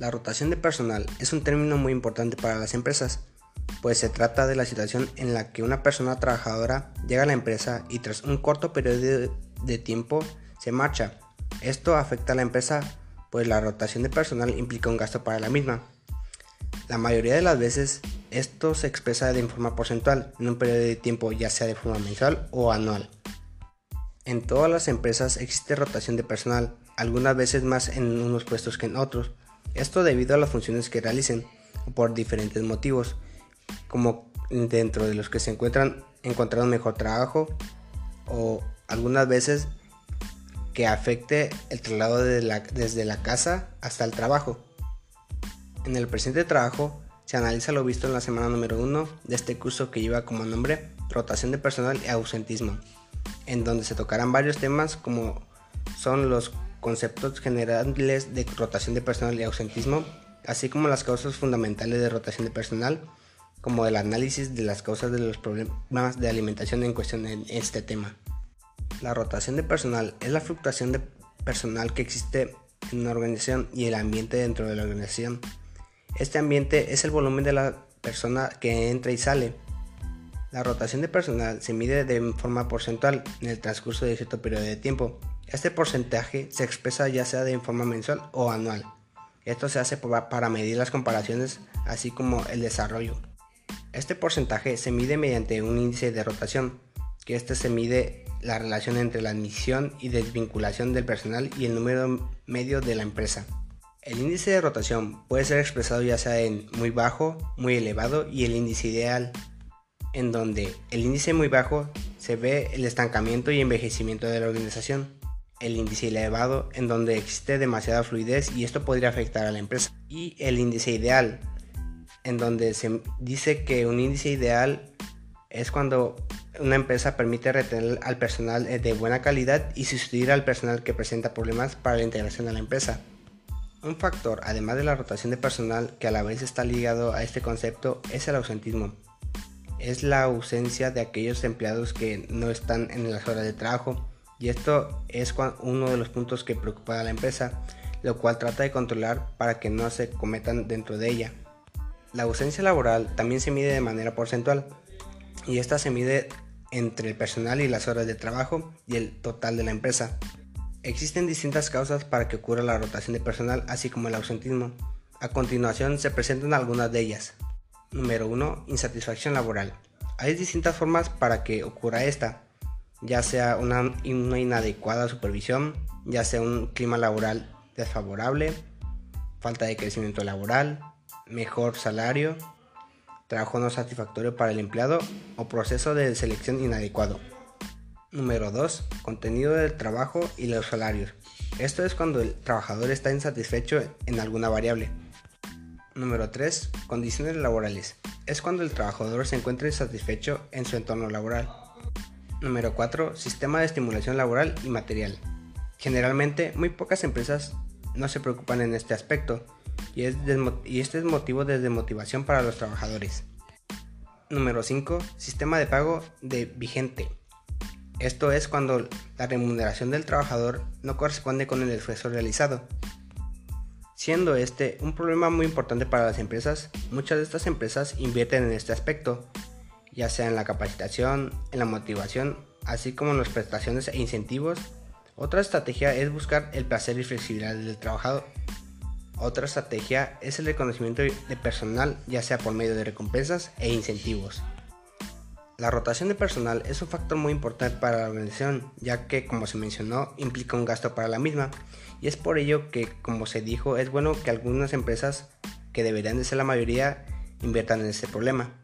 La rotación de personal es un término muy importante para las empresas, pues se trata de la situación en la que una persona trabajadora llega a la empresa y tras un corto periodo de tiempo se marcha. Esto afecta a la empresa, pues la rotación de personal implica un gasto para la misma. La mayoría de las veces esto se expresa de forma porcentual en un periodo de tiempo ya sea de forma mensual o anual. En todas las empresas existe rotación de personal, algunas veces más en unos puestos que en otros. Esto debido a las funciones que realicen por diferentes motivos, como dentro de los que se encuentran encontrar un mejor trabajo o algunas veces que afecte el traslado desde la casa hasta el trabajo. En el presente trabajo se analiza lo visto en la semana número 1 de este curso que lleva como nombre Rotación de personal y ausentismo, en donde se tocarán varios temas como son los conceptos generales de rotación de personal y ausentismo, así como las causas fundamentales de rotación de personal, como el análisis de las causas de los problemas de alimentación en cuestión en este tema. La rotación de personal es la fluctuación de personal que existe en una organización y el ambiente dentro de la organización. Este ambiente es el volumen de la persona que entra y sale. La rotación de personal se mide de forma porcentual en el transcurso de cierto periodo de tiempo. Este porcentaje se expresa ya sea de forma mensual o anual. Esto se hace para medir las comparaciones así como el desarrollo. Este porcentaje se mide mediante un índice de rotación, que este se mide la relación entre la admisión y desvinculación del personal y el número medio de la empresa. El índice de rotación puede ser expresado ya sea en muy bajo, muy elevado y el índice ideal, en donde el índice muy bajo se ve el estancamiento y envejecimiento de la organización el índice elevado en donde existe demasiada fluidez y esto podría afectar a la empresa. Y el índice ideal en donde se dice que un índice ideal es cuando una empresa permite retener al personal de buena calidad y sustituir al personal que presenta problemas para la integración a la empresa. Un factor, además de la rotación de personal, que a la vez está ligado a este concepto, es el ausentismo. Es la ausencia de aquellos empleados que no están en las horas de trabajo y esto es uno de los puntos que preocupa a la empresa, lo cual trata de controlar para que no se cometan dentro de ella. La ausencia laboral también se mide de manera porcentual y esta se mide entre el personal y las horas de trabajo y el total de la empresa. Existen distintas causas para que ocurra la rotación de personal, así como el ausentismo. A continuación se presentan algunas de ellas. Número 1. Insatisfacción laboral. Hay distintas formas para que ocurra esta ya sea una, inadecuada supervisión, ya sea un clima laboral desfavorable, falta de crecimiento laboral, mejor salario, trabajo no satisfactorio para el empleado o proceso de selección inadecuado. Número 2. Contenido del trabajo y los salarios. Esto es cuando el trabajador está insatisfecho en alguna variable. Número 3. Condiciones laborales. Es cuando el trabajador se encuentra insatisfecho en su entorno laboral. Número 4. Sistema de estimulación laboral y material. Generalmente, muy pocas empresas no se preocupan en este aspecto y, este es motivo de desmotivación para los trabajadores. Número 5. Sistema de pago de vigente. Esto es cuando la remuneración del trabajador no corresponde con el esfuerzo realizado. Siendo este un problema muy importante para las empresas, muchas de estas empresas invierten en este aspecto ya sea en la capacitación, en la motivación, así como en las prestaciones e incentivos. Otra estrategia es buscar el placer y flexibilidad del trabajador. Otra estrategia es el reconocimiento de personal, ya sea por medio de recompensas e incentivos. La rotación de personal es un factor muy importante para la organización, ya que, como se mencionó, implica un gasto para la misma, y es por ello que, como se dijo, es bueno que algunas empresas, que deberían de ser la mayoría, inviertan en este problema.